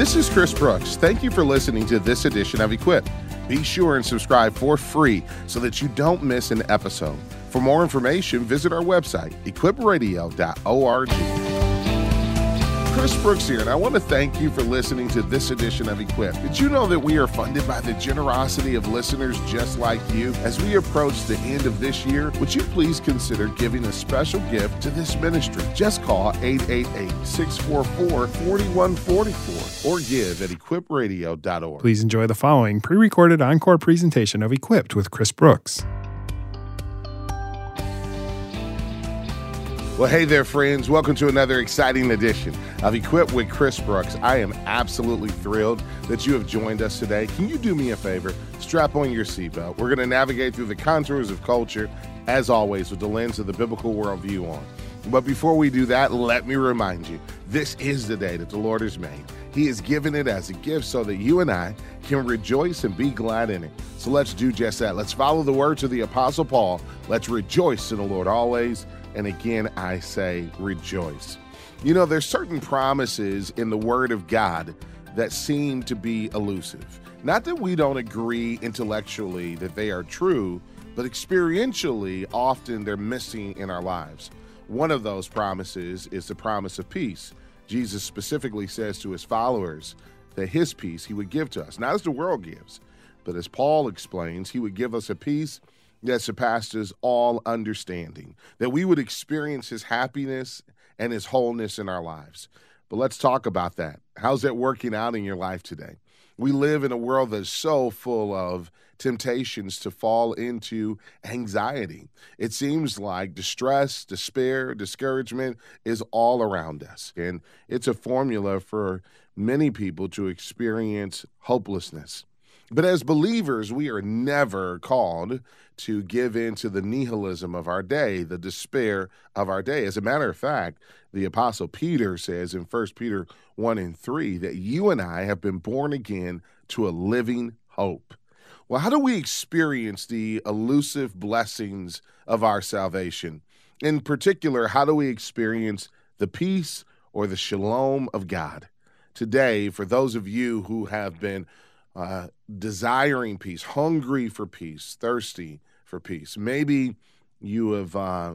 This is Chris Brooks. Thank you for listening to this edition of Equip. Be sure and subscribe for free so that you don't miss an episode. For more information, visit our website, equipradio.org. Chris Brooks here, and I want to thank you for listening to this edition of Equip. Did you know that we are funded by the generosity of listeners just like you? As we approach the end of this year, would you please consider giving a special gift to this ministry? Just call 888 644 4144 or give at equipradio.org. Please enjoy the following pre recorded encore presentation of Equipped with Chris Brooks. Well, hey there, friends. Welcome to another exciting edition of Equipped with Chris Brooks. I am absolutely thrilled that you have joined us today. Can you do me a favor? Strap on your seatbelt. We're going to navigate through the contours of culture, as always, with the lens of the biblical worldview on. But before we do that, let me remind you this is the day that the Lord has made. He has given it as a gift so that you and I can rejoice and be glad in it. So let's do just that. Let's follow the words of the Apostle Paul. Let's rejoice in the Lord always. And again, I say rejoice. You know, there's certain promises in the Word of God that seem to be elusive. Not that we don't agree intellectually that they are true, but experientially, often they're missing in our lives. One of those promises is the promise of peace. Jesus specifically says to his followers that his peace he would give to us, not as the world gives, but as Paul explains, he would give us a peace that surpasses all understanding, that we would experience his happiness and his wholeness in our lives. But let's talk about that. How's that working out in your life today? We live in a world that's so full of temptations to fall into anxiety. It seems like distress, despair, discouragement is all around us. And it's a formula for many people to experience hopelessness. But as believers, we are never called to give in to the nihilism of our day, the despair of our day. As a matter of fact, the Apostle Peter says in 1 Peter 1 and 3 that you and I have been born again to a living hope. Well, how do we experience the elusive blessings of our salvation? In particular, how do we experience the peace or the shalom of God? Today, for those of you who have been uh, desiring peace, hungry for peace, thirsty for peace. Maybe you have uh,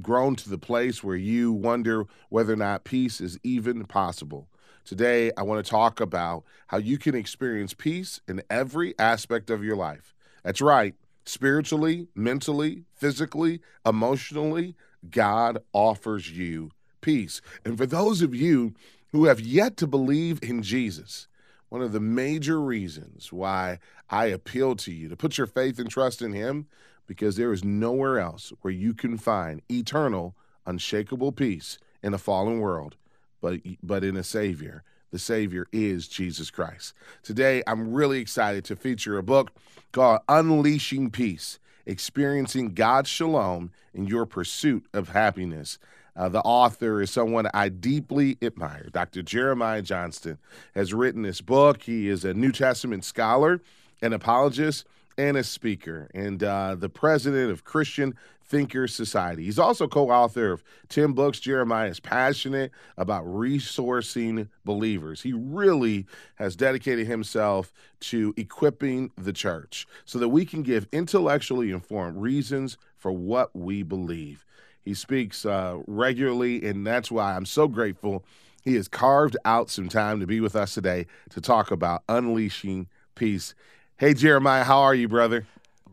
grown to the place where you wonder whether or not peace is even possible. Today, I want to talk about how you can experience peace in every aspect of your life. That's right, spiritually, mentally, physically, emotionally, God offers you peace. And for those of you who have yet to believe in Jesus, one of the major reasons why I appeal to you to put your faith and trust in Him, because there is nowhere else where you can find eternal, unshakable peace in a fallen world, but, but in a Savior. The Savior is Jesus Christ. Today, I'm really excited to feature a book called Unleashing Peace Experiencing God's Shalom in Your Pursuit of Happiness. Uh, the author is someone I deeply admire. Dr. Jeremiah Johnston has written this book. He is a New Testament scholar, an apologist, and a speaker, and uh, the president of Christian Thinker Society. He's also co author of 10 books. Jeremiah is passionate about resourcing believers. He really has dedicated himself to equipping the church so that we can give intellectually informed reasons for what we believe. He speaks uh, regularly, and that's why I'm so grateful. He has carved out some time to be with us today to talk about unleashing peace. Hey, Jeremiah, how are you, brother?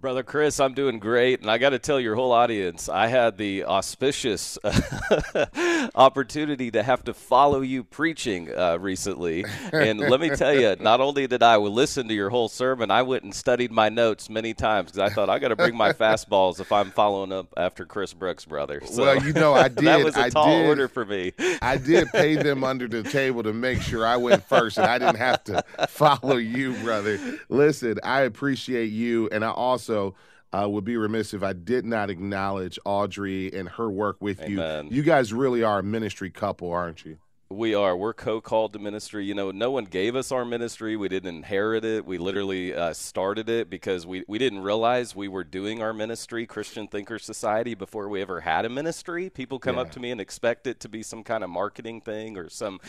Brother Chris, I'm doing great. And I got to tell your whole audience, I had the auspicious opportunity to have to follow you preaching uh, recently. And let me tell you, not only did I listen to your whole sermon, I went and studied my notes many times because I thought I got to bring my fastballs if I'm following up after Chris Brooks, brother. So, well, you know, I did. that was a I tall did, order for me. I did pay them under the table to make sure I went first and I didn't have to follow you, brother. Listen, I appreciate you. And I also uh, would be remiss if I did not acknowledge Audrey and her work with Amen. you. You guys really are a ministry couple, aren't you? We are. We're co-called to ministry. You know, no one gave us our ministry. We didn't inherit it. We literally uh, started it because we, we didn't realize we were doing our ministry, Christian Thinker Society, before we ever had a ministry. People come yeah. up to me and expect it to be some kind of marketing thing or some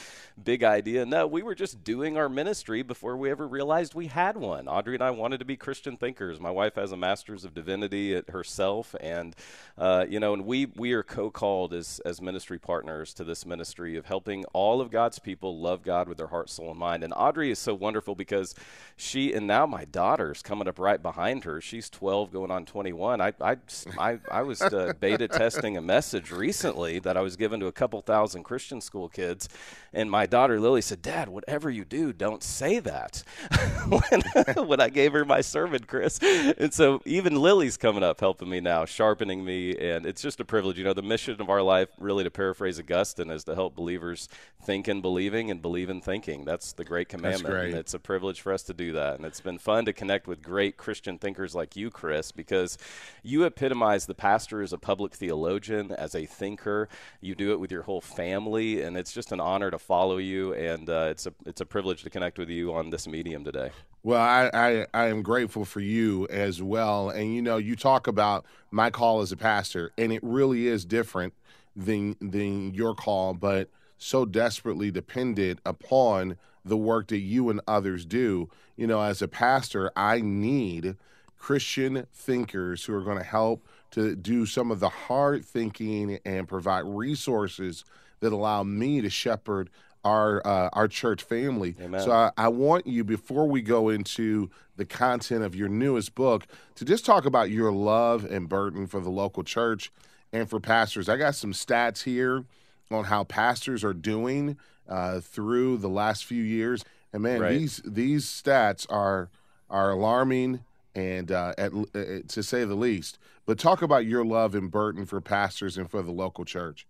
big idea. No, we were just doing our ministry before we ever realized we had one. Audrey and I wanted to be Christian thinkers. My wife has a master's of divinity herself, and uh, you know, and we we are co-called as as ministry partners to this ministry of helping all of God's people love God with their heart, soul, and mind. And Audrey is so wonderful because she, and now my daughter's coming up right behind her. She's 12 going on 21. I, I, I, I was uh, beta testing a message recently that I was given to a couple thousand Christian school kids. And my daughter Lily said, Dad, whatever you do, don't say that. when, when I gave her my sermon, Chris. And so even Lily's coming up helping me now, sharpening me. And it's just a privilege. You know, the mission of our life, really to paraphrase Augustine, is to help believers think in believing and believe in thinking. That's the great commandment. Great. And it's a privilege for us to do that. And it's been fun to connect with great Christian thinkers like you, Chris, because you epitomize the pastor as a public theologian, as a thinker. You do it with your whole family, and it's just an honor to follow you. And uh, it's a it's a privilege to connect with you on this medium today. Well, I, I, I am grateful for you as well. And you know, you talk about my call as a pastor, and it really is different than than your call, but so desperately dependent upon the work that you and others do. You know, as a pastor, I need Christian thinkers who are going to help to do some of the hard thinking and provide resources that allow me to shepherd our uh, our church family. Amen. So I, I, want you before we go into the content of your newest book to just talk about your love and burden for the local church and for pastors. I got some stats here on how pastors are doing uh, through the last few years, and man, right. these these stats are are alarming and uh, at, uh, to say the least. But talk about your love and burden for pastors and for the local church.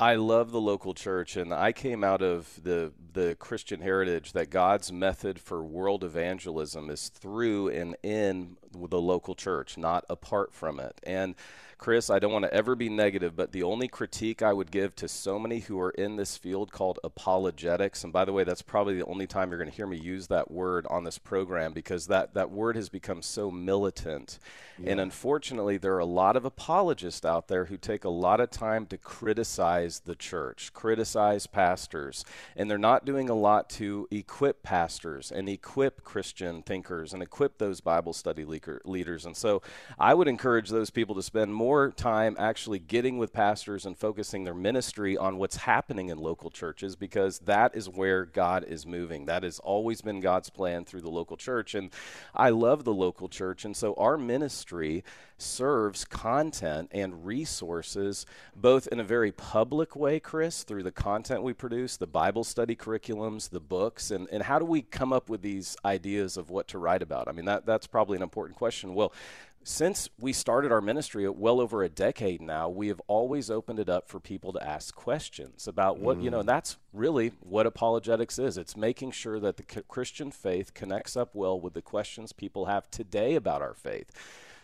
I love the local church, and I came out of the the Christian heritage that God's method for world evangelism is through and in the local church, not apart from it. And Chris, I don't want to ever be negative, but the only critique I would give to so many who are in this field called apologetics, and by the way, that's probably the only time you're going to hear me use that word on this program because that, that word has become so militant. Yeah. And unfortunately, there are a lot of apologists out there who take a lot of time to criticize the church, criticize pastors, and they're not doing a lot to equip pastors and equip Christian thinkers and equip those Bible study leaders. And so I would encourage those people to spend more more time actually getting with pastors and focusing their ministry on what's happening in local churches because that is where God is moving. That has always been God's plan through the local church. And I love the local church. And so our ministry serves content and resources both in a very public way, Chris, through the content we produce, the Bible study curriculums, the books, and, and how do we come up with these ideas of what to write about? I mean, that, that's probably an important question. Well, since we started our ministry well over a decade now, we have always opened it up for people to ask questions about what, mm. you know, mm. that's really what apologetics is. It's making sure that the Christian faith connects up well with the questions people have today about our faith.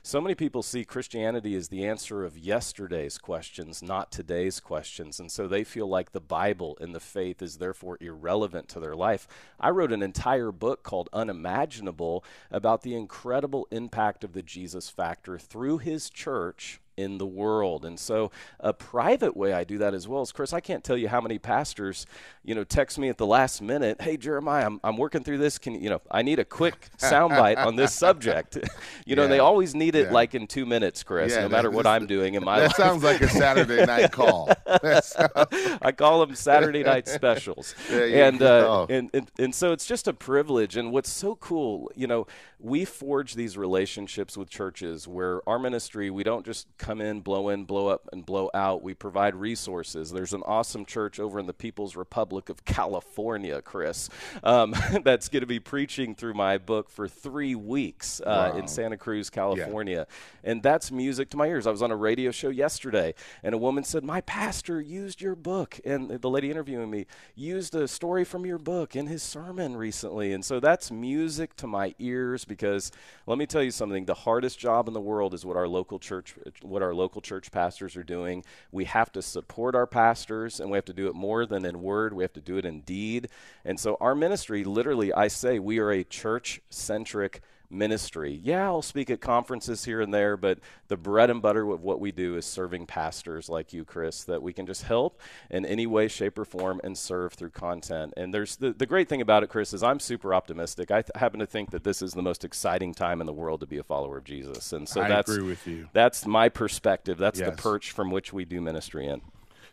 So many people see Christianity as the answer of yesterday's questions, not today's questions. And so they feel like the Bible and the faith is therefore irrelevant to their life. I wrote an entire book called Unimaginable about the incredible impact of the Jesus factor through his church in the world. And so a private way I do that as well is, Chris, I can't tell you how many pastors, you know, text me at the last minute, hey, Jeremiah, I'm, I'm working through this. Can you know, I need a quick soundbite on this subject. you know, yeah. they always need it yeah. like in two minutes, Chris, yeah, no matter what I'm doing in my that life. That sounds like a Saturday night call. I call them Saturday night specials. and, uh, and, and, and so it's just a privilege. And what's so cool, you know, we forge these relationships with churches where our ministry, we don't just come in, blow in, blow up, and blow out. We provide resources. There's an awesome church over in the People's Republic of California, Chris, um, that's going to be preaching through my book for three weeks uh, wow. in Santa Cruz, California. Yeah. And that's music to my ears. I was on a radio show yesterday, and a woman said, My pastor used your book. And the lady interviewing me used a story from your book in his sermon recently. And so that's music to my ears because let me tell you something the hardest job in the world is what our local church what our local church pastors are doing. We have to support our pastors, and we have to do it more than in word. We have to do it in deed. And so, our ministry, literally, I say, we are a church centric ministry. Yeah, I'll speak at conferences here and there, but the bread and butter of what we do is serving pastors like you, Chris, that we can just help in any way, shape, or form and serve through content. And there's the, the great thing about it, Chris, is I'm super optimistic. I th- happen to think that this is the most exciting time in the world to be a follower of Jesus. And so I that's agree with you. That's my perspective. That's Yes. the perch from which we do ministry in.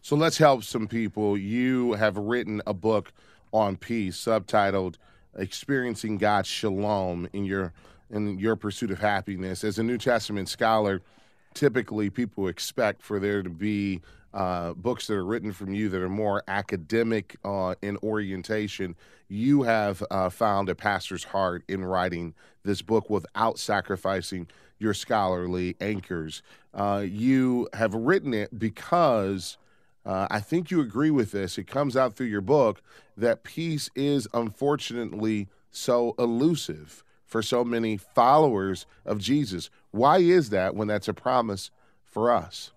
So let's help some people. You have written a book on peace subtitled Experiencing God's Shalom in your in your pursuit of happiness. As a New Testament scholar, typically people expect for there to be uh, books that are written from you that are more academic uh, in orientation. You have uh, found a pastor's heart in writing this book without sacrificing your scholarly anchors. Uh, you have written it because uh, I think you agree with this. It comes out through your book that peace is unfortunately so elusive for so many followers of Jesus. Why is that when that's a promise for us?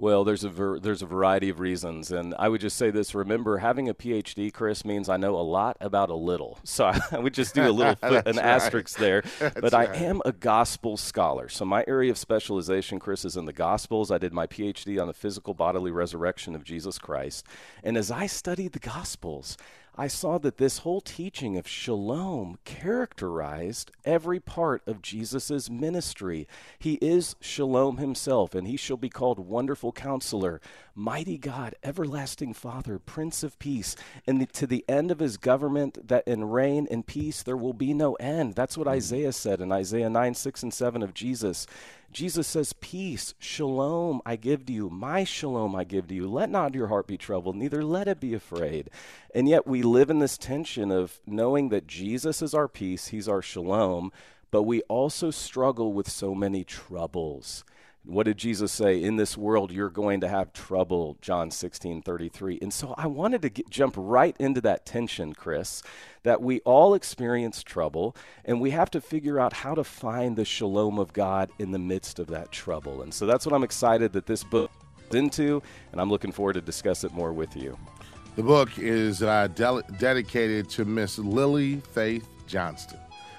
Well, there's a ver- there's a variety of reasons, and I would just say this: remember, having a PhD, Chris, means I know a lot about a little. So I, would just do a little foot, an right. asterisk there. but I right. am a gospel scholar. So my area of specialization, Chris, is in the Gospels. I did my PhD on the physical bodily resurrection of Jesus Christ, and as I studied the Gospels. I saw that this whole teaching of shalom characterized every part of Jesus' ministry. He is shalom himself, and he shall be called Wonderful Counselor, Mighty God, Everlasting Father, Prince of Peace. And the, to the end of his government, that in reign and peace there will be no end. That's what hmm. Isaiah said in Isaiah 9, 6, and 7 of Jesus. Jesus says, Peace, shalom I give to you, my shalom I give to you. Let not your heart be troubled, neither let it be afraid. And yet we live in this tension of knowing that Jesus is our peace, he's our shalom, but we also struggle with so many troubles. What did Jesus say? In this world, you're going to have trouble, John 16, 33. And so I wanted to get, jump right into that tension, Chris, that we all experience trouble, and we have to figure out how to find the shalom of God in the midst of that trouble. And so that's what I'm excited that this book into, and I'm looking forward to discuss it more with you. The book is uh, del- dedicated to Miss Lily Faith Johnston.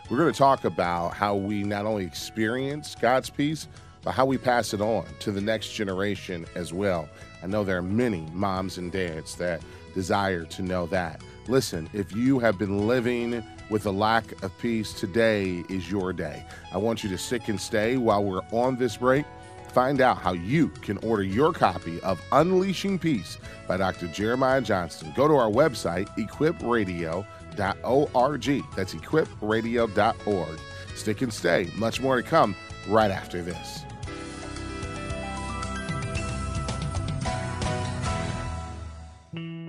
We're going to talk about how we not only experience God's peace, but how we pass it on to the next generation as well. I know there are many moms and dads that desire to know that. Listen, if you have been living with a lack of peace, today is your day. I want you to stick and stay while we're on this break. Find out how you can order your copy of Unleashing Peace by Dr. Jeremiah Johnston. Go to our website, equipradio.org. That's equipradio.org. Stick and stay. Much more to come right after this.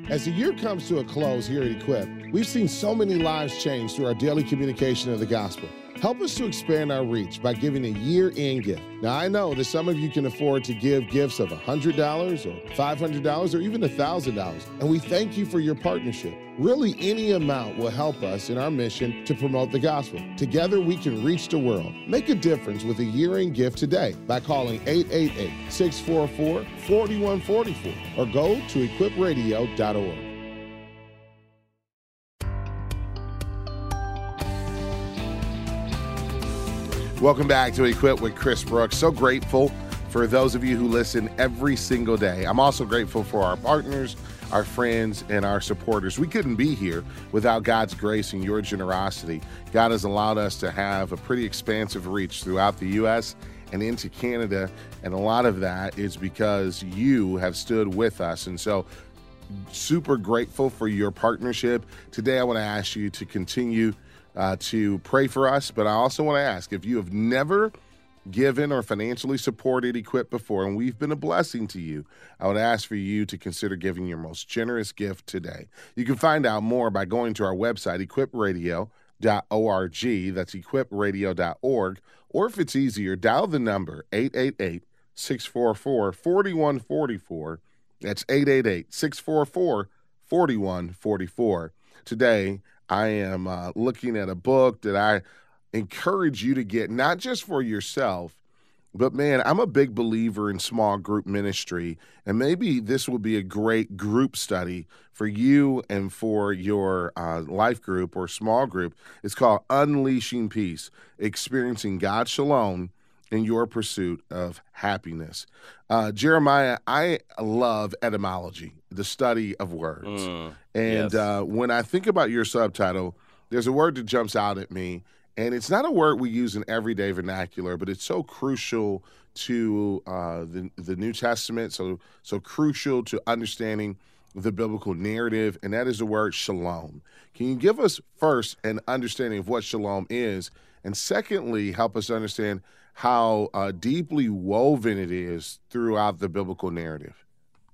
As the year comes to a close here at Equip, we've seen so many lives change through our daily communication of the gospel. Help us to expand our reach by giving a year end gift. Now, I know that some of you can afford to give gifts of $100 or $500 or even $1,000, and we thank you for your partnership. Really, any amount will help us in our mission to promote the gospel. Together, we can reach the world. Make a difference with a year end gift today by calling 888 644 4144 or go to equipradio.org. Welcome back to Equip with Chris Brooks. So grateful for those of you who listen every single day. I'm also grateful for our partners, our friends, and our supporters. We couldn't be here without God's grace and your generosity. God has allowed us to have a pretty expansive reach throughout the U.S. and into Canada, and a lot of that is because you have stood with us. And so, super grateful for your partnership. Today, I want to ask you to continue uh, to pray for us, but I also want to ask if you have never given or financially supported Equip before, and we've been a blessing to you, I would ask for you to consider giving your most generous gift today. You can find out more by going to our website, equipradio.org. That's equipradio.org. Or if it's easier, dial the number 888 644 4144. That's 888 644 4144. Today, I am uh, looking at a book that I encourage you to get, not just for yourself, But man, I'm a big believer in small group ministry, and maybe this will be a great group study for you and for your uh, life group or small group. It's called Unleashing Peace, Experiencing God's Shalom in Your Pursuit of Happiness. Uh, Jeremiah, I love etymology, the study of words. Mm, and yes. uh, when I think about your subtitle, there's a word that jumps out at me and it's not a word we use in everyday vernacular, but it's so crucial to uh, the the New Testament, so so crucial to understanding the biblical narrative, and that is the word shalom. Can you give us first an understanding of what shalom is, and secondly, help us understand how uh, deeply woven it is throughout the biblical narrative?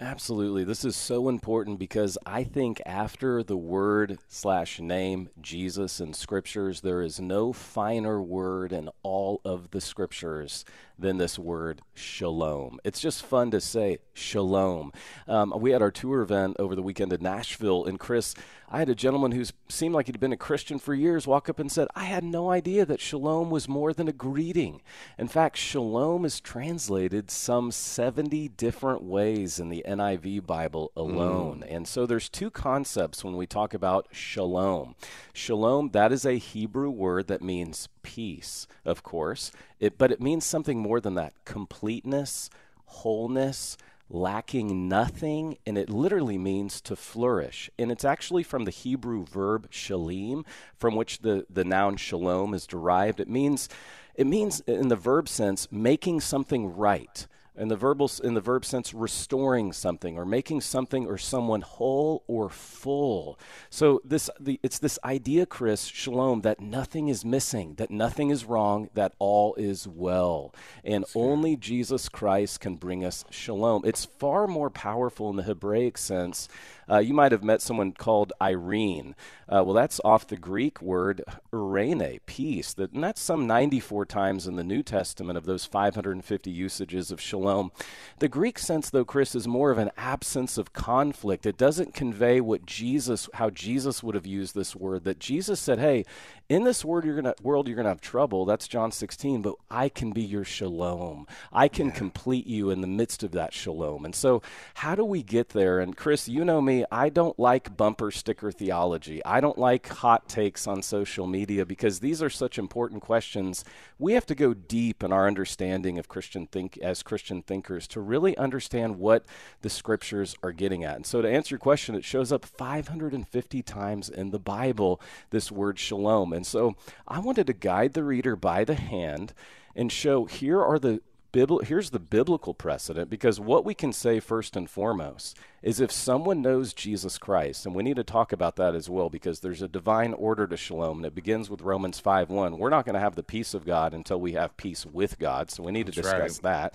Absolutely. This is so important because I think after the word slash name Jesus in scriptures, there is no finer word in all of the scriptures than this word shalom. It's just fun to say shalom. Um, we had our tour event over the weekend in Nashville, and Chris, I had a gentleman who seemed like he'd been a Christian for years walk up and said, I had no idea that shalom was more than a greeting. In fact, shalom is translated some 70 different ways in the NIV Bible alone. Mm. And so there's two concepts when we talk about shalom. Shalom, that is a Hebrew word that means peace, of course, it, but it means something more than that completeness, wholeness, lacking nothing, and it literally means to flourish. And it's actually from the Hebrew verb shalim, from which the, the noun shalom is derived. It means, it means, in the verb sense, making something right in the verbal in the verb sense restoring something or making something or someone whole or full. So this the, it's this idea chris shalom that nothing is missing that nothing is wrong that all is well. And only jesus christ can bring us shalom. It's far more powerful in the hebraic sense uh, you might have met someone called Irene. Uh, well, that's off the Greek word irene, peace. That, and that's some 94 times in the New Testament of those 550 usages of shalom. The Greek sense, though, Chris, is more of an absence of conflict. It doesn't convey what Jesus, how Jesus would have used this word. That Jesus said, "Hey, in this world you're gonna world you're gonna have trouble." That's John 16. But I can be your shalom. I can yeah. complete you in the midst of that shalom. And so, how do we get there? And Chris, you know me. I don't like bumper sticker theology. I don't like hot takes on social media because these are such important questions. We have to go deep in our understanding of Christian think as Christian thinkers to really understand what the scriptures are getting at. And so to answer your question, it shows up 550 times in the Bible this word shalom. And so I wanted to guide the reader by the hand and show here are the Bibli- here's the biblical precedent because what we can say first and foremost is if someone knows Jesus Christ, and we need to talk about that as well because there's a divine order to shalom, and it begins with Romans 5 1. We're not going to have the peace of God until we have peace with God, so we need That's to discuss right. that.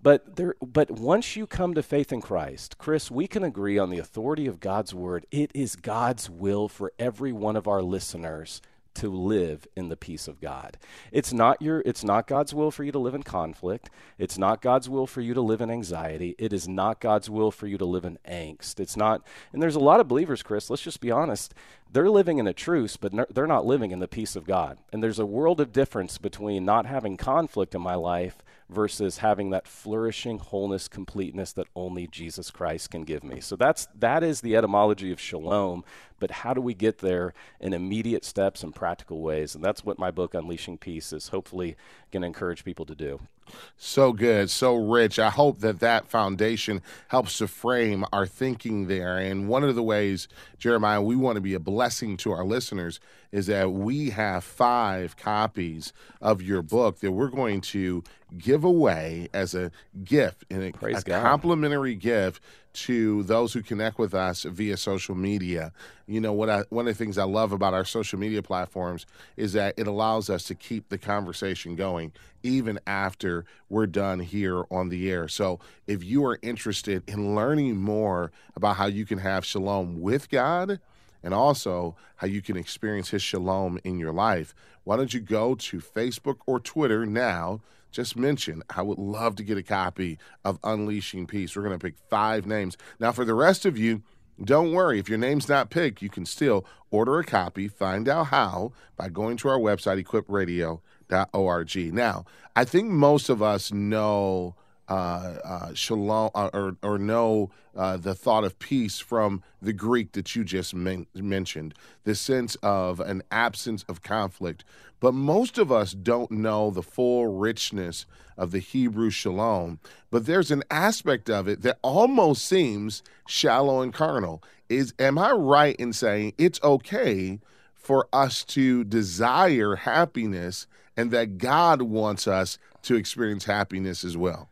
But there, but once you come to faith in Christ, Chris, we can agree on the authority of God's word. It is God's will for every one of our listeners to live in the peace of God. It's not your it's not God's will for you to live in conflict. It's not God's will for you to live in anxiety. It is not God's will for you to live in angst. It's not and there's a lot of believers, Chris, let's just be honest. They're living in a truce, but they're not living in the peace of God. And there's a world of difference between not having conflict in my life versus having that flourishing wholeness, completeness that only Jesus Christ can give me. So that's that is the etymology of shalom. But how do we get there in immediate steps and practical ways? And that's what my book Unleashing Peace is hopefully going to encourage people to do. So good, so rich. I hope that that foundation helps to frame our thinking there. And one of the ways, Jeremiah, we want to be a blessing to our listeners is that we have five copies of your book that we're going to give away as a gift and a, a complimentary gift to those who connect with us via social media. You know what I one of the things I love about our social media platforms is that it allows us to keep the conversation going even after we're done here on the air. So, if you are interested in learning more about how you can have shalom with God, and also how you can experience his shalom in your life, why don't you go to Facebook or Twitter now? Just mention, I would love to get a copy of Unleashing Peace. We're going to pick five names. Now, for the rest of you, don't worry. If your name's not picked, you can still order a copy. Find out how by going to our website, equipradio.com shalom.org. Now, I think most of us know shalom uh, or, or know uh, the thought of peace from the Greek that you just men- mentioned, the sense of an absence of conflict. But most of us don't know the full richness of the Hebrew shalom. But there's an aspect of it that almost seems shallow and carnal. Is am I right in saying it's okay for us to desire happiness and that God wants us to experience happiness as well?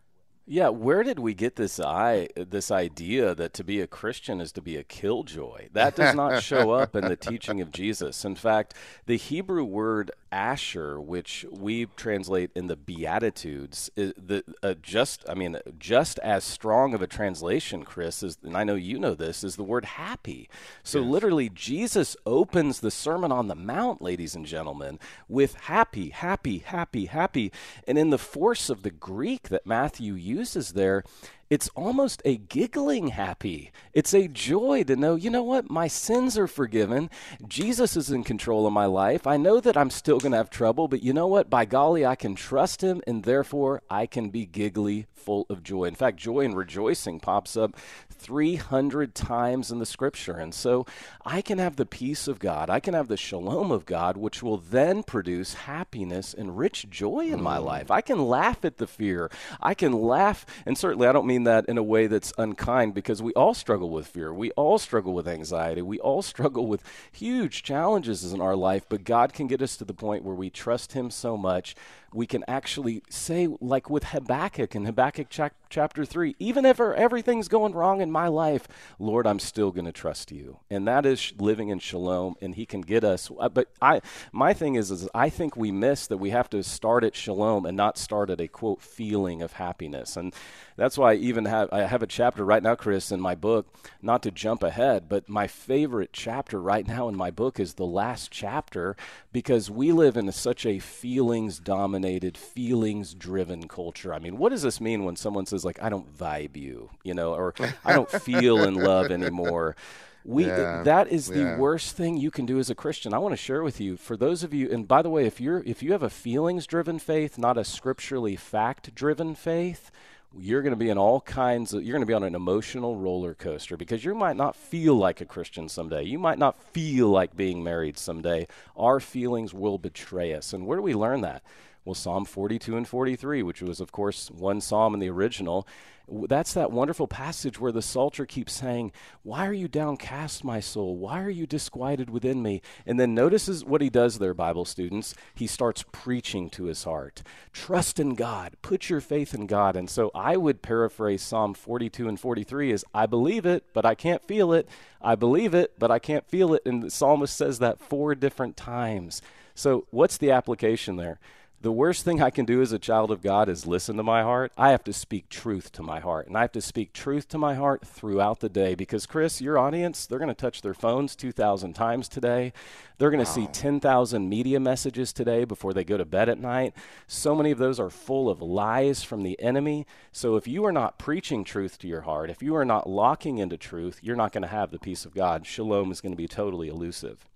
Yeah, where did we get this i this idea that to be a Christian is to be a killjoy? That does not show up in the teaching of Jesus. In fact, the Hebrew word asher, which we translate in the Beatitudes, is the uh, just I mean just as strong of a translation, Chris, is and I know you know this is the word happy. So yes. literally, Jesus opens the Sermon on the Mount, ladies and gentlemen, with happy, happy, happy, happy, and in the force of the Greek that Matthew uses there, it's almost a giggling happy. It's a joy to know, you know what? My sins are forgiven. Jesus is in control of my life. I know that I'm still going to have trouble, but you know what? By golly, I can trust him, and therefore I can be giggly, full of joy. In fact, joy and rejoicing pops up 300 times in the scripture. And so I can have the peace of God, I can have the shalom of God, which will then produce happiness and rich joy in my mm. life. I can laugh at the fear. I can laugh, and certainly I don't mean that in a way that's unkind because we all struggle with fear. We all struggle with anxiety. We all struggle with huge challenges in our life, but God can get us to the point where we trust Him so much we can actually say, like with Habakkuk in Habakkuk cha- chapter 3, even if everything's going wrong in my life, Lord, I'm still going to trust you. And that is living in shalom, and He can get us. Uh, but I, my thing is, is I think we miss that we have to start at shalom and not start at a quote feeling of happiness. And that's why I even have I have a chapter right now, Chris, in my book. Not to jump ahead, but my favorite chapter right now in my book is the last chapter because we live in such a feelings feelings driven culture. I mean, what does this mean when someone says like I don't vibe you, you know, or I don't feel in love anymore? we yeah, that is the yeah. worst thing you can do as a christian i want to share with you for those of you and by the way if you're if you have a feelings driven faith not a scripturally fact driven faith you're going to be in all kinds of you're going to be on an emotional roller coaster because you might not feel like a christian someday you might not feel like being married someday our feelings will betray us and where do we learn that well psalm 42 and 43 which was of course one psalm in the original that's that wonderful passage where the Psalter keeps saying, Why are you downcast, my soul? Why are you disquieted within me? And then notices what he does there, Bible students. He starts preaching to his heart. Trust in God. Put your faith in God. And so I would paraphrase Psalm 42 and 43 as I believe it, but I can't feel it. I believe it, but I can't feel it. And the psalmist says that four different times. So what's the application there? The worst thing I can do as a child of God is listen to my heart. I have to speak truth to my heart. And I have to speak truth to my heart throughout the day because, Chris, your audience, they're going to touch their phones 2,000 times today. They're going to wow. see 10,000 media messages today before they go to bed at night. So many of those are full of lies from the enemy. So if you are not preaching truth to your heart, if you are not locking into truth, you're not going to have the peace of God. Shalom is going to be totally elusive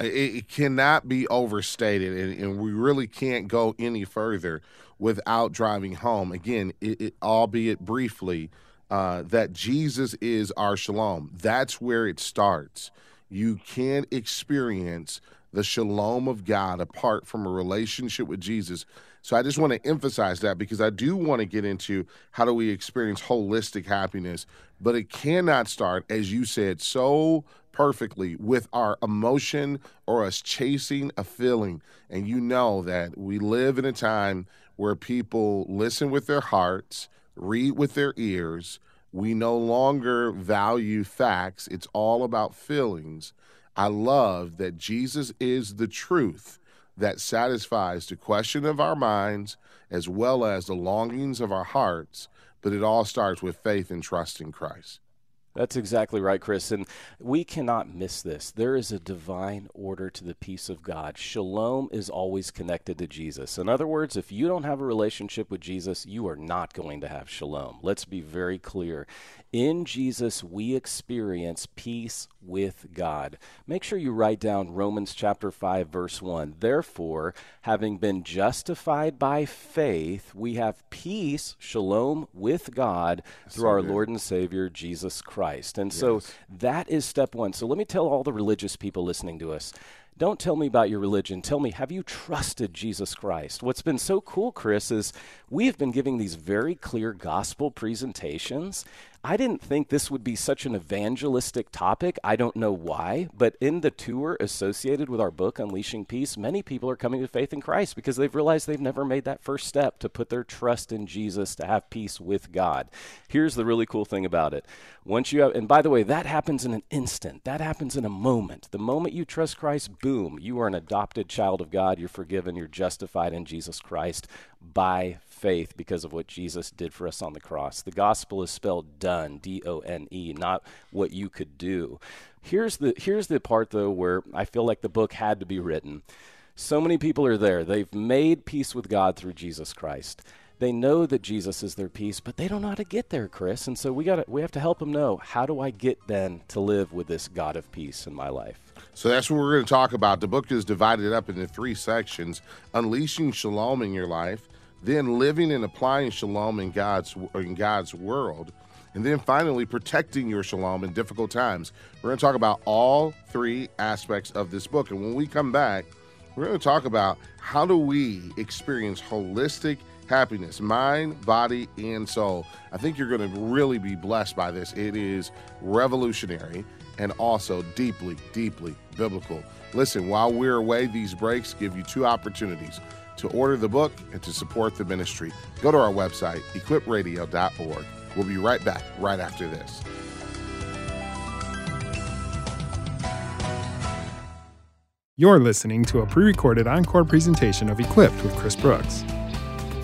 it, cannot be overstated, and, and, we really can't go any further without driving home. Again, it, it, albeit briefly, uh, that Jesus is our shalom. That's where it starts. You can't experience the shalom of God apart from a relationship with Jesus. So I just want to emphasize that because I do want to get into how do we experience holistic happiness, but it cannot start, as you said so perfectly, with our emotion or us chasing a feeling. And you know that we live in a time where people listen with their hearts, read with their ears. We no longer value facts, it's all about feelings. I love that Jesus is the truth that satisfies the question of our minds as well as the longings of our hearts, but it all starts with faith and trust in Christ. That's exactly right, Chris. And we cannot miss this. There is a divine order to the peace of God. Shalom is always connected to Jesus. In other words, if you don't have a relationship with Jesus, you are not going to have shalom. Let's be very clear. In Jesus, we experience peace with God. Make sure you write down Romans chapter 5, verse 1. Therefore, having been justified by faith, we have peace, shalom, with God through our Lord and Savior, Jesus Christ. And yes. so that is step one. So let me tell all the religious people listening to us don't tell me about your religion. Tell me, have you trusted Jesus Christ? What's been so cool, Chris, is we have been giving these very clear gospel presentations, I didn't think this would be such an evangelistic topic. I don't know why, but in the tour associated with our book, Unleashing Peace, many people are coming to faith in Christ because they've realized they've never made that first step to put their trust in Jesus to have peace with God. Here's the really cool thing about it. Once you have, and by the way, that happens in an instant, that happens in a moment. The moment you trust Christ, boom, you are an adopted child of God. You're forgiven, you're justified in Jesus Christ by faith because of what Jesus did for us on the cross. The gospel is spelled done, D O N E, not what you could do. Here's the here's the part though where I feel like the book had to be written. So many people are there. They've made peace with God through Jesus Christ. They know that Jesus is their peace, but they don't know how to get there, Chris. And so we got we have to help them know how do I get then to live with this God of peace in my life. So that's what we're going to talk about. The book is divided up into three sections: unleashing shalom in your life, then living and applying shalom in God's in God's world, and then finally protecting your shalom in difficult times. We're going to talk about all three aspects of this book, and when we come back, we're going to talk about how do we experience holistic happiness, mind, body, and soul. I think you're going to really be blessed by this. It is revolutionary and also deeply, deeply biblical. Listen, while we're away, these breaks give you two opportunities to order the book and to support the ministry. Go to our website, equipradio.org. We'll be right back right after this. You're listening to a pre recorded encore presentation of Equipped with Chris Brooks.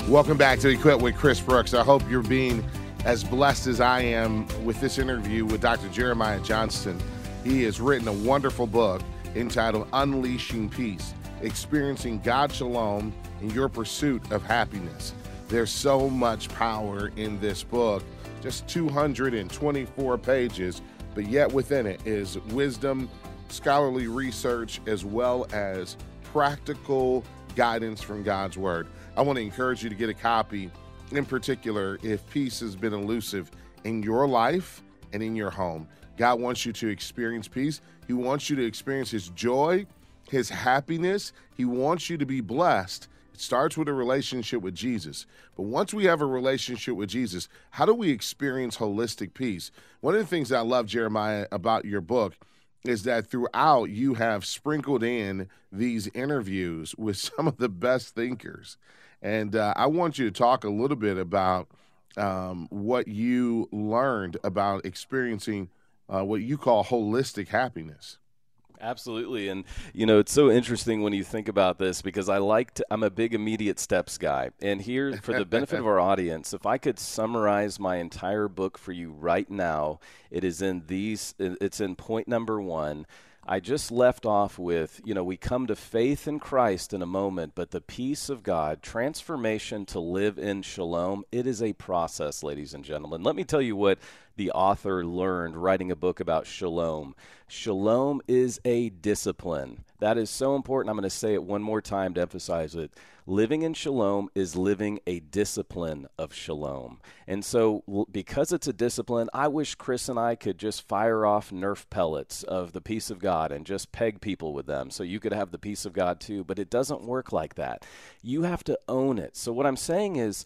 Welcome back to Equip with Chris Brooks. I hope you're being as blessed as I am with this interview with Dr. Jeremiah Johnston. He has written a wonderful book entitled Unleashing Peace Experiencing God Shalom in Your Pursuit of Happiness. There's so much power in this book, just 224 pages, but yet within it is wisdom, scholarly research, as well as practical guidance from God's Word. I want to encourage you to get a copy, in particular, if peace has been elusive in your life and in your home. God wants you to experience peace. He wants you to experience His joy, His happiness. He wants you to be blessed. It starts with a relationship with Jesus. But once we have a relationship with Jesus, how do we experience holistic peace? One of the things I love, Jeremiah, about your book is that throughout you have sprinkled in these interviews with some of the best thinkers. And uh, I want you to talk a little bit about um, what you learned about experiencing uh, what you call holistic happiness. Absolutely. And, you know, it's so interesting when you think about this because I like to, I'm a big immediate steps guy. And here, for the benefit of our audience, if I could summarize my entire book for you right now, it is in these, it's in point number one I just left off with, you know, we come to faith in Christ in a moment, but the peace of God, transformation to live in shalom, it is a process, ladies and gentlemen. Let me tell you what the author learned writing a book about shalom. Shalom is a discipline. That is so important. I'm going to say it one more time to emphasize it. Living in shalom is living a discipline of shalom. And so, because it's a discipline, I wish Chris and I could just fire off Nerf pellets of the peace of God and just peg people with them so you could have the peace of God too. But it doesn't work like that. You have to own it. So, what I'm saying is,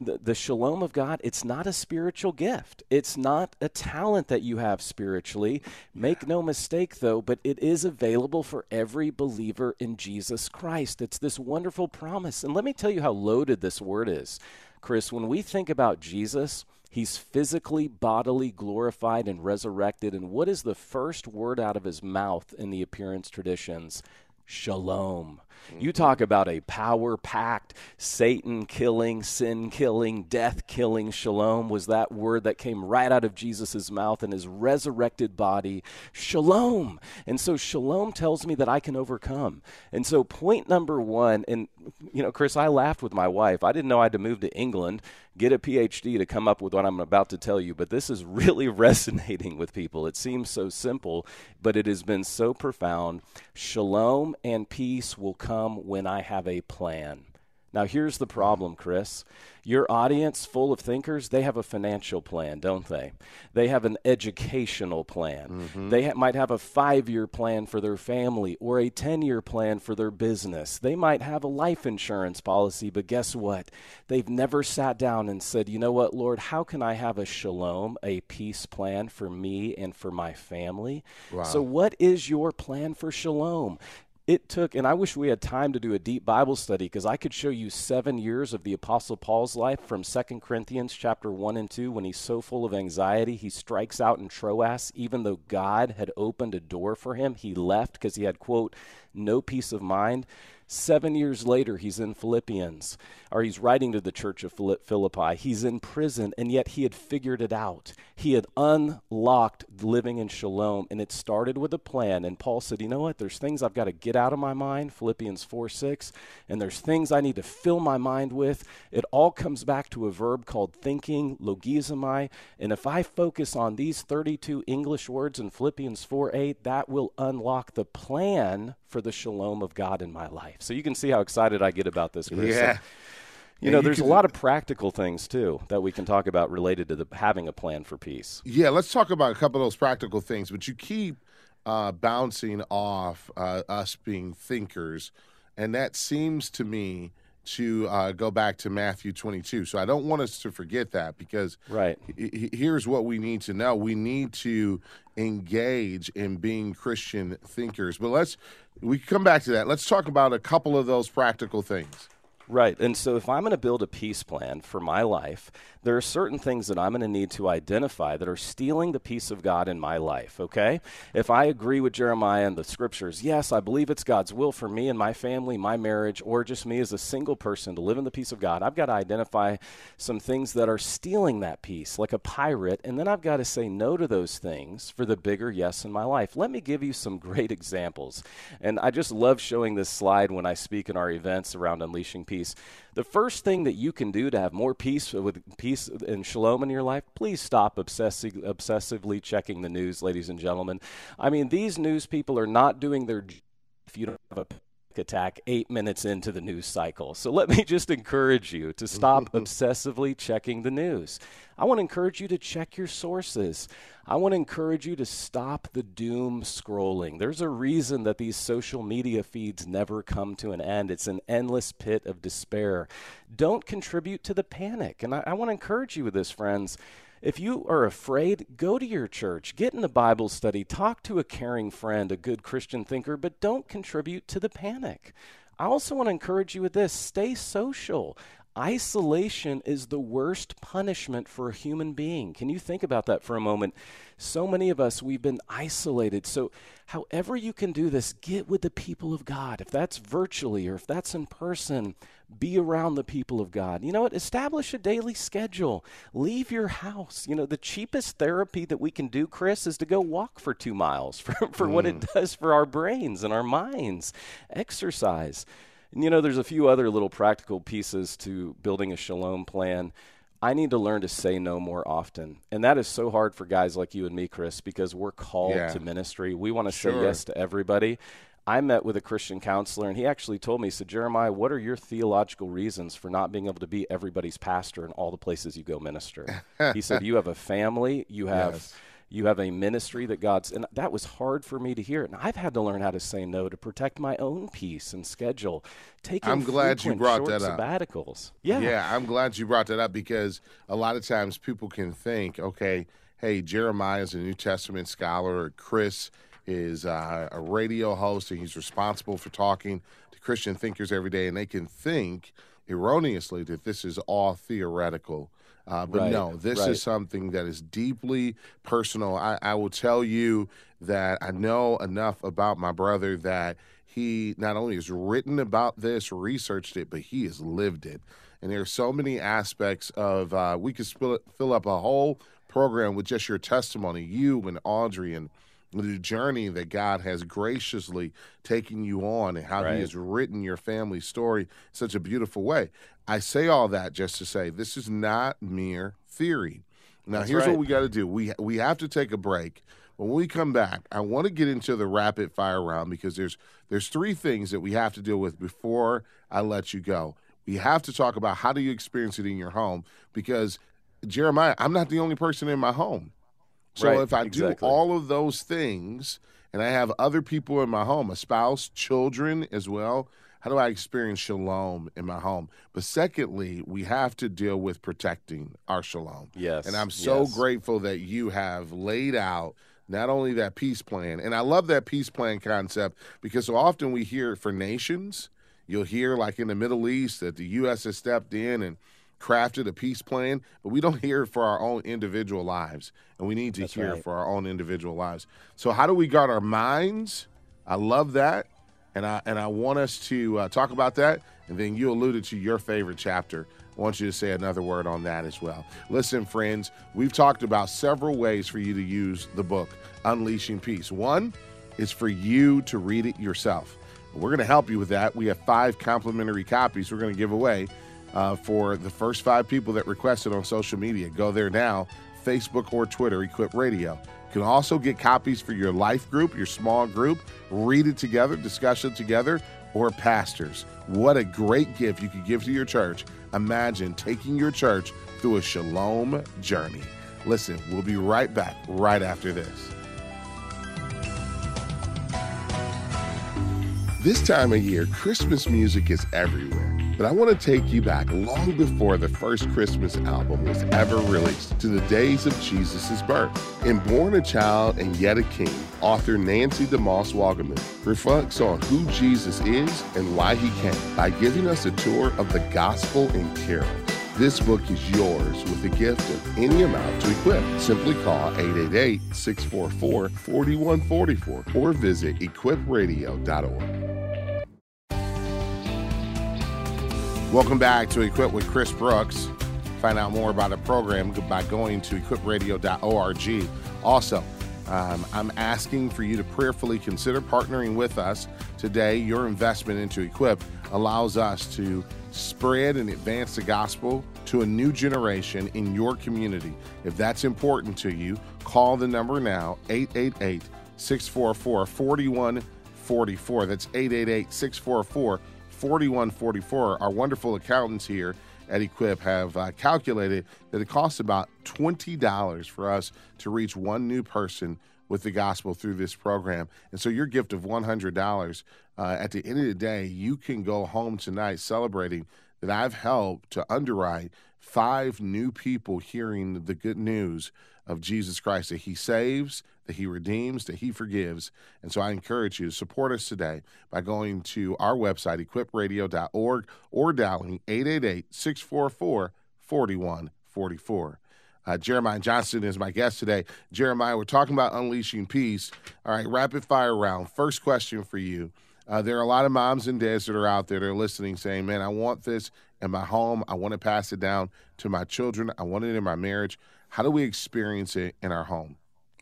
the, the shalom of God, it's not a spiritual gift. It's not a talent that you have spiritually. Make no mistake, though, but it is available for every believer in Jesus Christ. It's this wonderful promise. And let me tell you how loaded this word is. Chris, when we think about Jesus, he's physically, bodily glorified and resurrected. And what is the first word out of his mouth in the appearance traditions? Shalom. You mm-hmm. talk about a power packed, Satan killing, sin killing, death killing shalom was that word that came right out of Jesus' mouth in his resurrected body. Shalom. And so shalom tells me that I can overcome. And so point number one, and you know, Chris, I laughed with my wife. I didn't know I had to move to England, get a PhD to come up with what I'm about to tell you, but this is really resonating with people. It seems so simple, but it has been so profound. Shalom and peace will come when I have a plan. Now, here's the problem, Chris. Your audience, full of thinkers, they have a financial plan, don't they? They have an educational plan. Mm-hmm. They ha- might have a five year plan for their family or a 10 year plan for their business. They might have a life insurance policy, but guess what? They've never sat down and said, you know what, Lord, how can I have a shalom, a peace plan for me and for my family? Wow. So, what is your plan for shalom? It took and i wish we had time to do a deep bible study because i could show you seven years of the apostle paul's life from 2 corinthians chapter 1 and 2 when he's so full of anxiety he strikes out in troas even though god had opened a door for him he left because he had quote no peace of mind Seven years later, he's in Philippians, or he's writing to the church of Philippi. He's in prison, and yet he had figured it out. He had unlocked living in shalom, and it started with a plan. And Paul said, You know what? There's things I've got to get out of my mind, Philippians 4 6, and there's things I need to fill my mind with. It all comes back to a verb called thinking, logizomai. And if I focus on these 32 English words in Philippians 4 8, that will unlock the plan for the shalom of God in my life. So you can see how excited I get about this, Chris. Yeah. So, you know, there's a lot of practical things too that we can talk about related to the, having a plan for peace. Yeah, let's talk about a couple of those practical things. But you keep uh, bouncing off uh, us being thinkers, and that seems to me to uh, go back to Matthew 22. So I don't want us to forget that because right h- here's what we need to know: we need to engage in being Christian thinkers. But let's we come back to that. Let's talk about a couple of those practical things. Right. And so if I'm going to build a peace plan for my life, there are certain things that I'm going to need to identify that are stealing the peace of God in my life, okay? If I agree with Jeremiah and the scriptures, yes, I believe it's God's will for me and my family, my marriage, or just me as a single person to live in the peace of God, I've got to identify some things that are stealing that peace, like a pirate, and then I've got to say no to those things for the bigger yes in my life. Let me give you some great examples. And I just love showing this slide when I speak in our events around unleashing peace. The first thing that you can do to have more peace with peace and shalom in your life, please stop obsessive, obsessively checking the news, ladies and gentlemen. I mean, these news people are not doing their if you don't have a attack eight minutes into the news cycle. So let me just encourage you to stop obsessively checking the news. I want to encourage you to check your sources. I want to encourage you to stop the doom scrolling. There's a reason that these social media feeds never come to an end. It's an endless pit of despair. Don't contribute to the panic. And I, I want to encourage you with this, friends. If you are afraid, go to your church, get in the Bible study, talk to a caring friend, a good Christian thinker, but don't contribute to the panic. I also want to encourage you with this stay social. Isolation is the worst punishment for a human being. Can you think about that for a moment? So many of us, we've been isolated. So, however you can do this, get with the people of God. If that's virtually or if that's in person, be around the people of God. You know what? Establish a daily schedule. Leave your house. You know, the cheapest therapy that we can do, Chris, is to go walk for two miles for, for mm. what it mm. does for our brains and our minds. Exercise. And you know, there's a few other little practical pieces to building a shalom plan. I need to learn to say no more often. And that is so hard for guys like you and me, Chris, because we're called yeah. to ministry. We want to sure. say yes to everybody. I met with a Christian counselor, and he actually told me, he said, Jeremiah, what are your theological reasons for not being able to be everybody's pastor in all the places you go minister? he said, You have a family, you have. Yes you have a ministry that God's, and that was hard for me to hear. And I've had to learn how to say no to protect my own peace and schedule. Taking I'm glad you brought that up. Sabbaticals. Yeah. Yeah, I'm glad you brought that up because a lot of times people can think, okay, hey, Jeremiah is a New Testament scholar, or Chris is uh, a radio host, and he's responsible for talking to Christian thinkers every day, and they can think erroneously that this is all theoretical Uh, but Right, no, this right. is something that is deeply personal. I, I will tell you that I know enough about my brother that he not only has written about this, researched it, but he has lived it. And there are so many aspects of uh, we could spill, fill up a whole program with just your testimony, you and Audrey, and the journey that God has graciously taken you on, and how Right. He has written your family story in such a beautiful way. I say all that just to say this is not mere theory. Now, That's here's right. what we got to do. We we have to take a break. When we come back, I want to get into the rapid fire round because there's there's three things that we have to deal with before I let you go. We have to talk about how do you experience it in your home because Jeremiah, I'm not the only person in my home. So Right, if I exactly. do all of those things and I have other people in my home, a spouse, children as well, how do I experience shalom in my home? But secondly, we have to deal with protecting our shalom. Yes. And I'm so yes. grateful that you have laid out not only that peace plan, and I love that peace plan concept because so often we hear it for nations. You'll hear, like in the Middle East, that the U.S. has stepped in and crafted a peace plan, but we don't hear it for our own individual lives. And we need to That's hear right. it for our own individual lives. So, how do we guard our minds? I love that. And I, and I want us to uh, talk about that. And then you alluded to your favorite chapter. I want you to say another word on that as well. Listen, friends, we've talked about several ways for you to use the book, Unleashing Peace. One is for you to read it yourself. We're going to help you with that. We have five complimentary copies we're going to give away uh, for the first five people that requested on social media. Go there now, Facebook or Twitter, Equip Radio. You can also get copies for your life group, your small group, read it together, discuss it together, or pastors. What a great gift you could give to your church. Imagine taking your church through a shalom journey. Listen, we'll be right back right after this. This time of year, Christmas music is everywhere. But I want to take you back long before the first Christmas album was ever released to the days of Jesus' birth. In Born a Child and Yet a King, author Nancy DeMoss Wolgemuth reflects on who Jesus is and why he came by giving us a tour of the gospel and carols. This book is yours with the gift of any amount to equip. Simply call 888 644 4144 or visit equipradio.org. Welcome back to Equip with Chris Brooks. Find out more about the program by going to equipradio.org. Also, um, I'm asking for you to prayerfully consider partnering with us today. Your investment into Equip allows us to spread and advance the gospel to a new generation in your community. If that's important to you, call the number now 888 644 4144. That's 888 644 4144. Our wonderful accountants here at Equip have uh, calculated that it costs about $20 for us to reach one new person with the gospel through this program. And so your gift of $100, uh, at the end of the day, you can go home tonight celebrating that I've helped to underwrite five new people hearing the good news of Jesus Christ that He saves, that He redeems, that He forgives. And so I encourage you to support us today by going to our website, equipradio.org, or dialing 888 644 4144. Uh, Jeremiah Johnston is my guest today. Jeremiah, we're talking about unleashing peace. All right, rapid fire round. First question for you. Uh, there are a lot of moms and dads that are out there that are listening saying, Man, I want this in my home. I want to pass it down to my children. I want it in my marriage. How do we experience it in our home?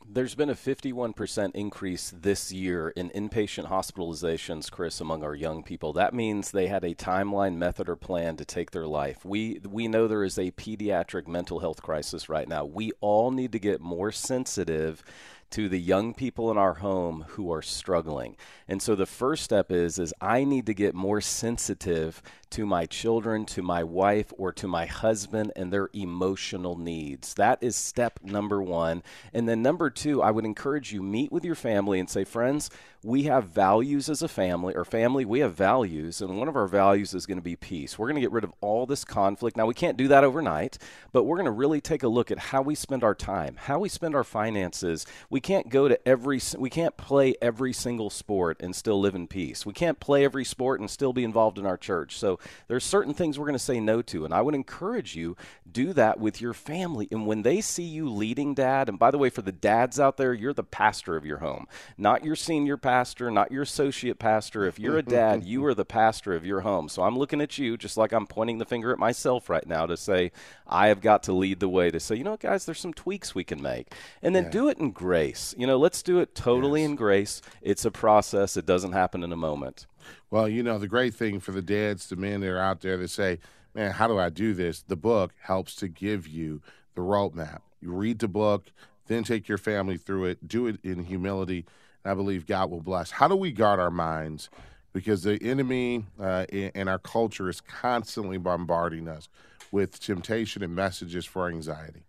There's been a 51% increase this year in inpatient hospitalizations, Chris, among our young people. That means they had a timeline, method, or plan to take their life. We we know there is a pediatric mental health crisis right now. We all need to get more sensitive to the young people in our home who are struggling. And so the first step is is I need to get more sensitive to my children, to my wife or to my husband and their emotional needs. That is step number 1. And then number 2, I would encourage you meet with your family and say, "Friends, we have values as a family, or family, we have values, and one of our values is going to be peace. We're going to get rid of all this conflict. Now, we can't do that overnight, but we're going to really take a look at how we spend our time, how we spend our finances. We can't go to every, we can't play every single sport and still live in peace. We can't play every sport and still be involved in our church. So there's certain things we're going to say no to, and I would encourage you do that with your family. And when they see you leading, dad, and by the way, for the dads out there, you're the pastor of your home, not your senior pastor not your associate pastor. If you're a dad, you are the pastor of your home. So I'm looking at you just like I'm pointing the finger at myself right now to say, I have got to lead the way to say, you know what, guys, there's some tweaks we can make. And then yeah. do it in grace. You know, let's do it totally yes. in grace. It's a process, it doesn't happen in a moment. Well, you know, the great thing for the dads, the men that are out there that say, man, how do I do this? The book helps to give you the roadmap. You read the book, then take your family through it, do it in humility and I believe God will bless. How do we guard our minds? Because the enemy uh, and our culture is constantly bombarding us with temptation and messages for anxiety.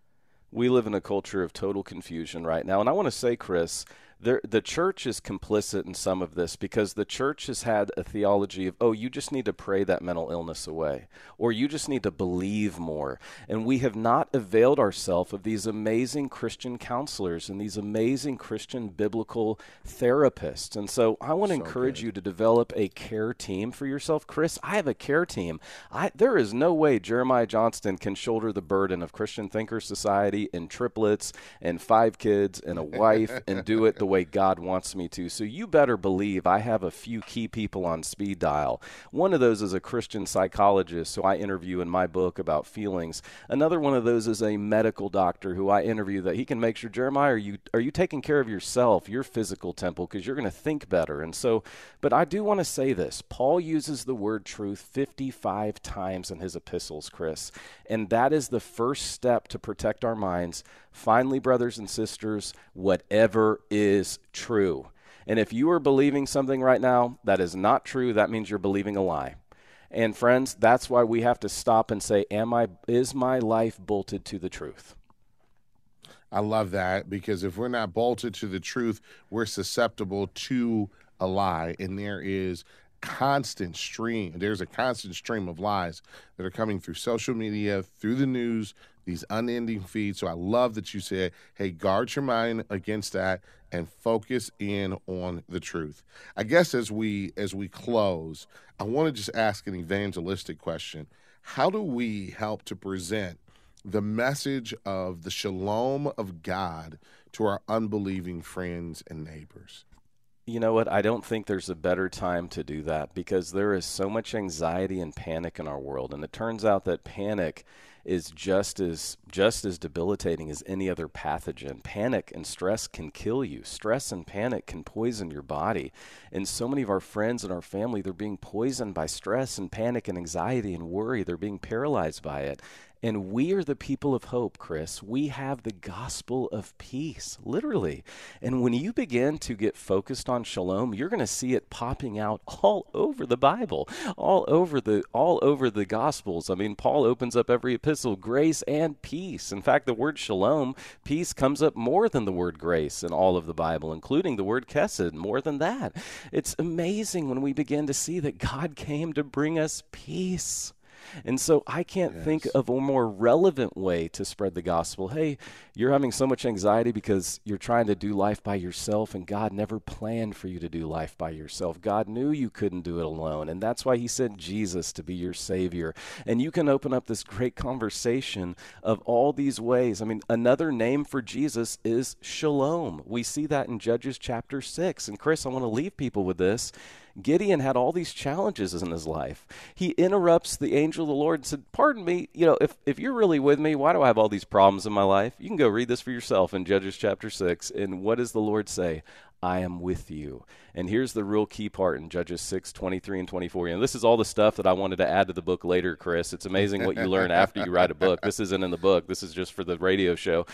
We live in a culture of total confusion right now. And I want to say, Chris, there, the church is complicit in some of this because the church has had a theology of, oh, you just need to pray that mental illness away, or you just need to believe more. And we have not availed ourselves of these amazing Christian counselors and these amazing Christian biblical therapists. And so I want to so encourage good. you to develop a care team for yourself. Chris, I have a care team. I, there is no way Jeremiah Johnston can shoulder the burden of Christian Thinker Society and triplets and five kids and a wife and do it the way God wants me to. So you better believe I have a few key people on speed dial. One of those is a Christian psychologist who I interview in my book about feelings. Another one of those is a medical doctor who I interview that he can make sure Jeremiah, are you are you taking care of yourself, your physical temple, because you're going to think better. And so, but I do want to say this: Paul uses the word truth 55 times in his epistles, Chris, and that is the first step to protect our minds Finally, brothers and sisters, whatever is true. And if you are believing something right now that is not true, that means you're believing a lie. And friends, that's why we have to stop and say, am I is my life bolted to the truth? I love that because if we're not bolted to the truth, we're susceptible to a lie and there is constant stream there's a constant stream of lies that are coming through social media, through the news, these unending feeds. So I love that you said, hey, guard your mind against that and focus in on the truth. I guess as we as we close, I want to just ask an evangelistic question. How do we help to present the message of the shalom of God to our unbelieving friends and neighbors? You know what? I don't think there's a better time to do that because there is so much anxiety and panic in our world. And it turns out that panic is just as just as debilitating as any other pathogen. Panic and stress can kill you. Stress and panic can poison your body. And so many of our friends and our family, they're being poisoned by stress and panic and anxiety and worry. They're being paralyzed by it. And we are the people of hope, Chris. We have the gospel of peace, literally. And when you begin to get focused on shalom, you're going to see it popping out all over the Bible, all over the all over the gospels. I mean, Paul opens up every epistle grace and peace. In fact, the word shalom, peace comes up more than the word grace in all of the Bible, including the word kesed, more than that. It's amazing when we begin to see that God came to bring us peace. And so I can't yes. think of a more relevant way to spread the gospel. Hey, you're having so much anxiety because you're trying to do life by yourself, and God never planned for you to do life by yourself. God knew you couldn't do it alone, and that's why He sent Jesus to be your Savior. And you can open up this great conversation of all these ways. I mean, another name for Jesus is shalom. We see that in Judges chapter 6. And Chris, I want to leave people with this. Gideon had all these challenges in his life. He interrupts the angel of the Lord and said, Pardon me, you know, if, if you're really with me, why do I have all these problems in my life? You can go read this for yourself in Judges chapter 6. And what does the Lord say? I am with you. And here's the real key part in Judges 6, 23 and 24. And this is all the stuff that I wanted to add to the book later, Chris. It's amazing what you learn after you write a book. This isn't in the book, this is just for the radio show.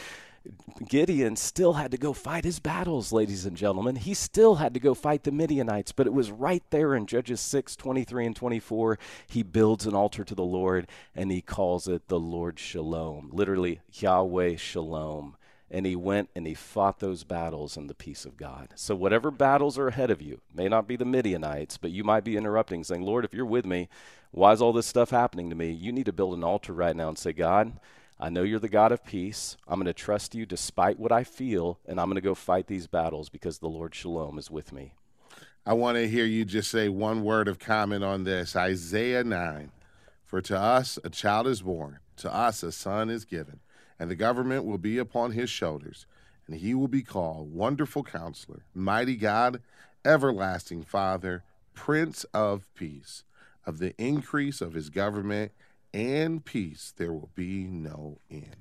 Gideon still had to go fight his battles, ladies and gentlemen. He still had to go fight the Midianites, but it was right there in Judges 6 23 and 24. He builds an altar to the Lord and he calls it the Lord Shalom, literally Yahweh Shalom. and he went and he fought those battles in the peace of God. So, whatever battles are ahead of you, may not be the Midianites, but you might be interrupting, saying, Lord, if you're with me, why is all this stuff happening to me? You need to build an altar right now and say, God, I know you're the God of peace. I'm going to trust you despite what I feel, and I'm going to go fight these battles because the Lord Shalom is with me. I want to hear you just say one word of comment on this Isaiah 9. For to us a child is born, to us a son is given and the government will be upon his shoulders, and he will be called Wonderful Counselor, Mighty God, Everlasting Father, Prince of Peace. Of the increase of his government and peace, there will be no end.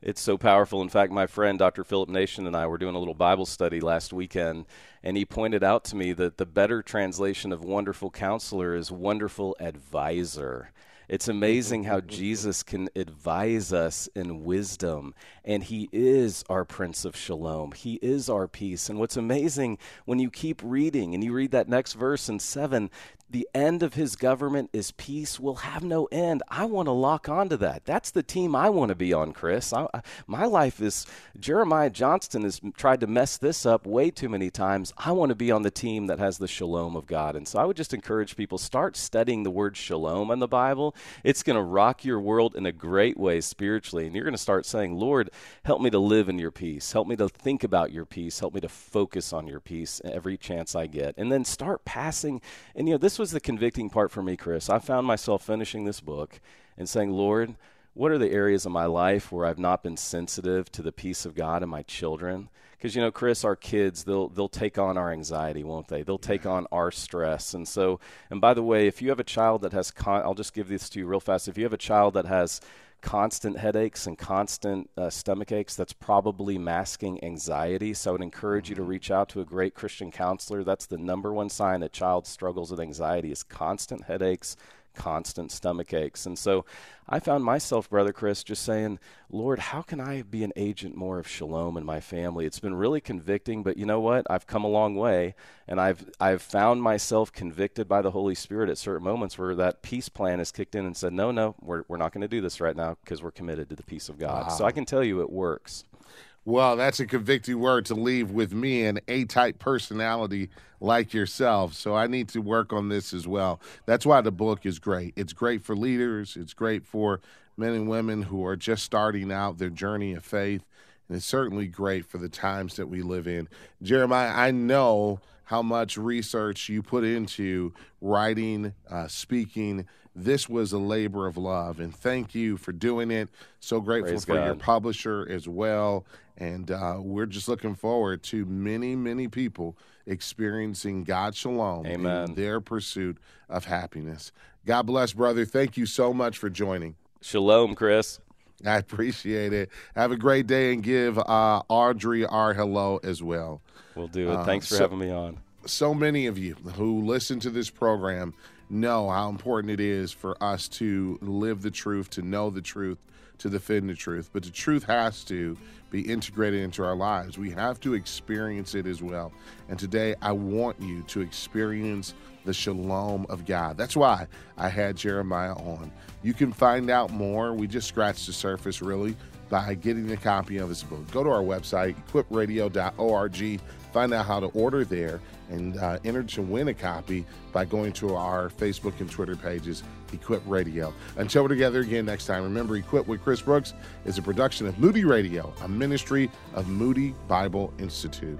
It's so powerful. In fact, my friend Dr. Philip Nation and I were doing a little Bible study last weekend, and he pointed out to me that the better translation of wonderful counselor is wonderful advisor. It's amazing how Jesus can advise us in wisdom, and He is our Prince of Shalom. He is our peace. And what's amazing when you keep reading and you read that next verse in 7, the end of his government is peace will have no end. I want to lock onto that. That's the team I want to be on, Chris. I, I, my life is Jeremiah Johnston has tried to mess this up way too many times. I want to be on the team that has the shalom of God. And so I would just encourage people start studying the word shalom in the Bible. It's going to rock your world in a great way spiritually. And you're going to start saying, Lord, help me to live in your peace. Help me to think about your peace. Help me to focus on your peace every chance I get. And then start passing. And, you know, this was the convicting part for me, Chris. I found myself finishing this book and saying, Lord, what are the areas of my life where I've not been sensitive to the peace of God and my children? Because you know, Chris, our kids they'll they'll take on our anxiety, won't they? They'll take on our stress, and so. And by the way, if you have a child that has, con- I'll just give this to you real fast. If you have a child that has constant headaches and constant uh, stomach aches, that's probably masking anxiety. So I would encourage you to mm-hmm. reach out to a great Christian counselor. That's the number one sign that child struggles with anxiety is constant headaches, constant stomach aches. And so I found myself, Brother Chris, just saying, Lord, how can I be an agent more of shalom in my family? It's been really convicting, but you know what? I've come a long way, and I've, I've found myself convicted by the Holy Spirit at certain moments where that peace plan has kicked in and said, no, no, we're, we're not going to do this right now because we're committed to the peace of God. Wow. So I can tell you it works. Well, that's a convicting word to leave with me, an A type personality like yourself. So I need to work on this as well. That's why the book is great. It's great for leaders, it's great for men and women who are just starting out their journey of faith. And it's certainly great for the times that we live in. Jeremiah, I know how much research you put into writing, uh, speaking. This was a labor of love, and thank you for doing it. So grateful Praise for God. your publisher as well and uh, we're just looking forward to many, many people experiencing God's shalom Amen. in their pursuit of happiness. God bless, brother. Thank you so much for joining. Shalom, Chris. I appreciate it. Have a great day and give uh, Audrey our hello as well. We'll do it. Uh, Thanks uh, for so, having me on. So many of you who listen to this program know how important it is for us to live the truth, to know the truth, to defend the truth. But the truth has to be integrated into our lives. We have to experience it as well. And today, I want you to experience the shalom of God. That's why I had Jeremiah on. You can find out more. We just scratched the surface, really, by getting a copy of his book. Go to our website, equipradio.org Find out how to order there and uh, enter to win a copy by going to our Facebook and Twitter pages, Equip Radio. Until we're together again next time, remember Equip with Chris Brooks is a production of Moody Radio, a ministry of Moody Bible Institute.